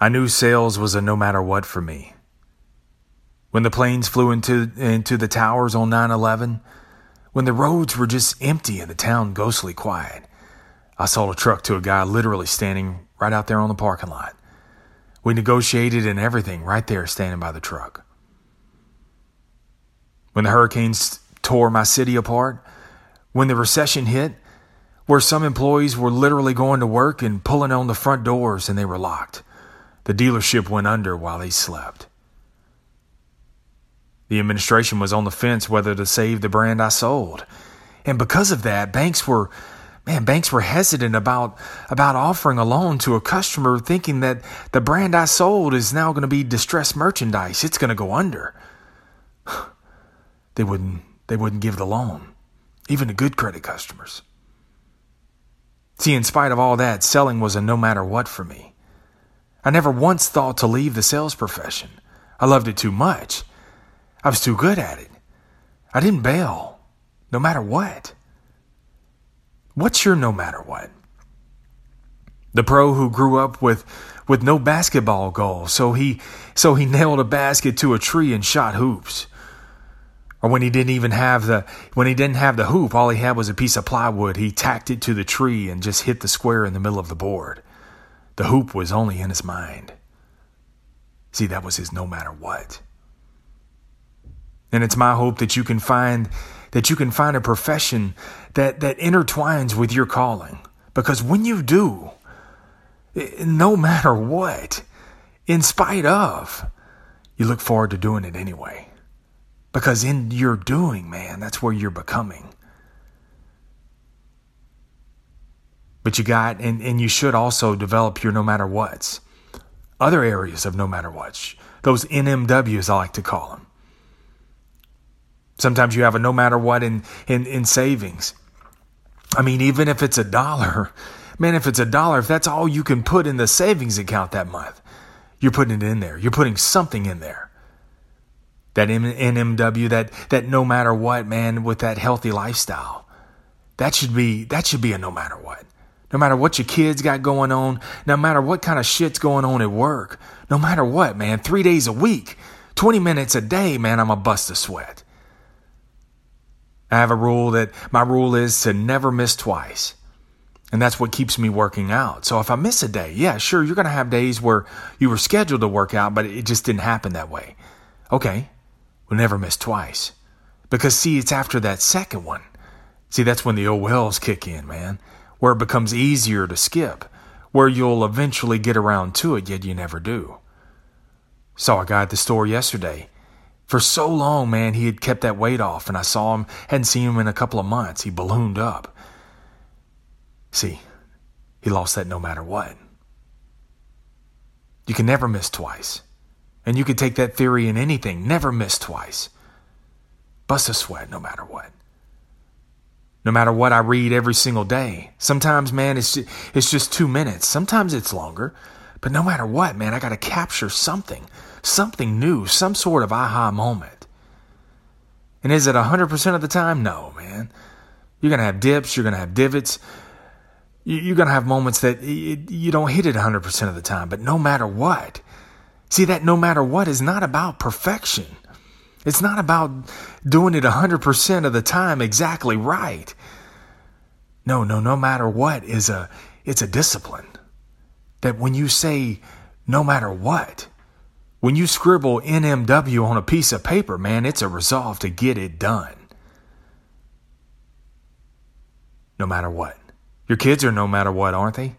I knew sales was a no matter what for me. When the planes flew into, into the towers on 9 11, when the roads were just empty and the town ghostly quiet, I sold a truck to a guy literally standing right out there on the parking lot. We negotiated and everything right there standing by the truck. When the hurricanes tore my city apart, when the recession hit, where some employees were literally going to work and pulling on the front doors and they were locked. The dealership went under while he slept. The administration was on the fence whether to save the brand I sold. And because of that, banks were man, banks were hesitant about about offering a loan to a customer thinking that the brand I sold is now going to be distressed merchandise. It's going to go under. they wouldn't they wouldn't give the loan, even to good credit customers. See, in spite of all that, selling was a no matter what for me. I never once thought to leave the sales profession. I loved it too much. I was too good at it. I didn't bail, no matter what. What's your no matter what? The pro who grew up with, with no basketball goal, so he, so he nailed a basket to a tree and shot hoops. Or when he didn't even have the when he didn't have the hoop, all he had was a piece of plywood. He tacked it to the tree and just hit the square in the middle of the board. The hoop was only in his mind. See, that was his no matter what. And it's my hope that you can find that you can find a profession that, that intertwines with your calling. Because when you do, no matter what, in spite of, you look forward to doing it anyway. Because in your doing, man, that's where you're becoming. But you got, and, and you should also develop your no matter what's. Other areas of no matter what's. Those NMWs, I like to call them. Sometimes you have a no matter what in, in, in savings. I mean, even if it's a dollar, man, if it's a dollar, if that's all you can put in the savings account that month, you're putting it in there. You're putting something in there. That NMW, that, that no matter what, man, with that healthy lifestyle. That should be, that should be a no matter what. No matter what your kids got going on, no matter what kind of shit's going on at work, no matter what, man, three days a week, 20 minutes a day, man, I'm a bust a sweat. I have a rule that my rule is to never miss twice. And that's what keeps me working out. So if I miss a day, yeah, sure, you're going to have days where you were scheduled to work out, but it just didn't happen that way. Okay, we'll never miss twice. Because see, it's after that second one. See, that's when the old wells kick in, man, where it becomes easier to skip, where you'll eventually get around to it, yet you never do. Saw a guy at the store yesterday for so long, man, he had kept that weight off, and I saw him, hadn't seen him in a couple of months. He ballooned up. See, he lost that no matter what. You can never miss twice. And you could take that theory in anything never miss twice. Bust a sweat no matter what. No matter what I read every single day. Sometimes, man, it's just, it's just two minutes. Sometimes it's longer. But no matter what, man, I got to capture something something new, some sort of aha moment. And is it 100% of the time? No, man. You're going to have dips, you're going to have divots. You're going to have moments that you don't hit it 100% of the time, but no matter what. See, that no matter what is not about perfection. It's not about doing it 100% of the time exactly right. No, no, no matter what is a, it's a discipline. That when you say no matter what, when you scribble NMW on a piece of paper, man, it's a resolve to get it done. No matter what. Your kids are no matter what, aren't they?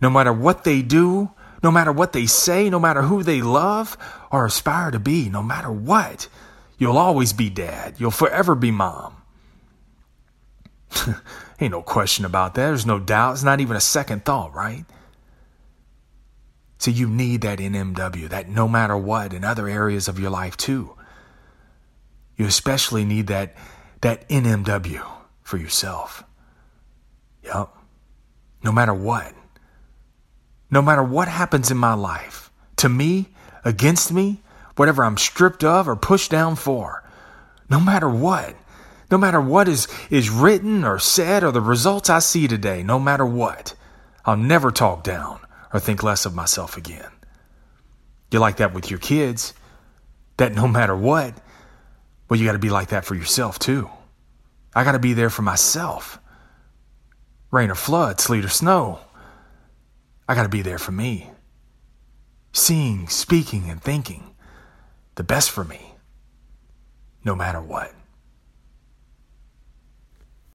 No matter what they do, no matter what they say, no matter who they love or aspire to be, no matter what, you'll always be dad. You'll forever be mom. Ain't no question about that. There's no doubt. It's not even a second thought, right? So you need that NMW, that no matter what in other areas of your life too. You especially need that, that NMW for yourself. Yep. No matter what. No matter what happens in my life, to me, against me, whatever I'm stripped of or pushed down for, no matter what, no matter what is, is written or said or the results I see today, no matter what, I'll never talk down or think less of myself again. You're like that with your kids, that no matter what, well, you got to be like that for yourself too. I got to be there for myself. Rain or flood, sleet or snow. I got to be there for me. Seeing, speaking, and thinking the best for me, no matter what.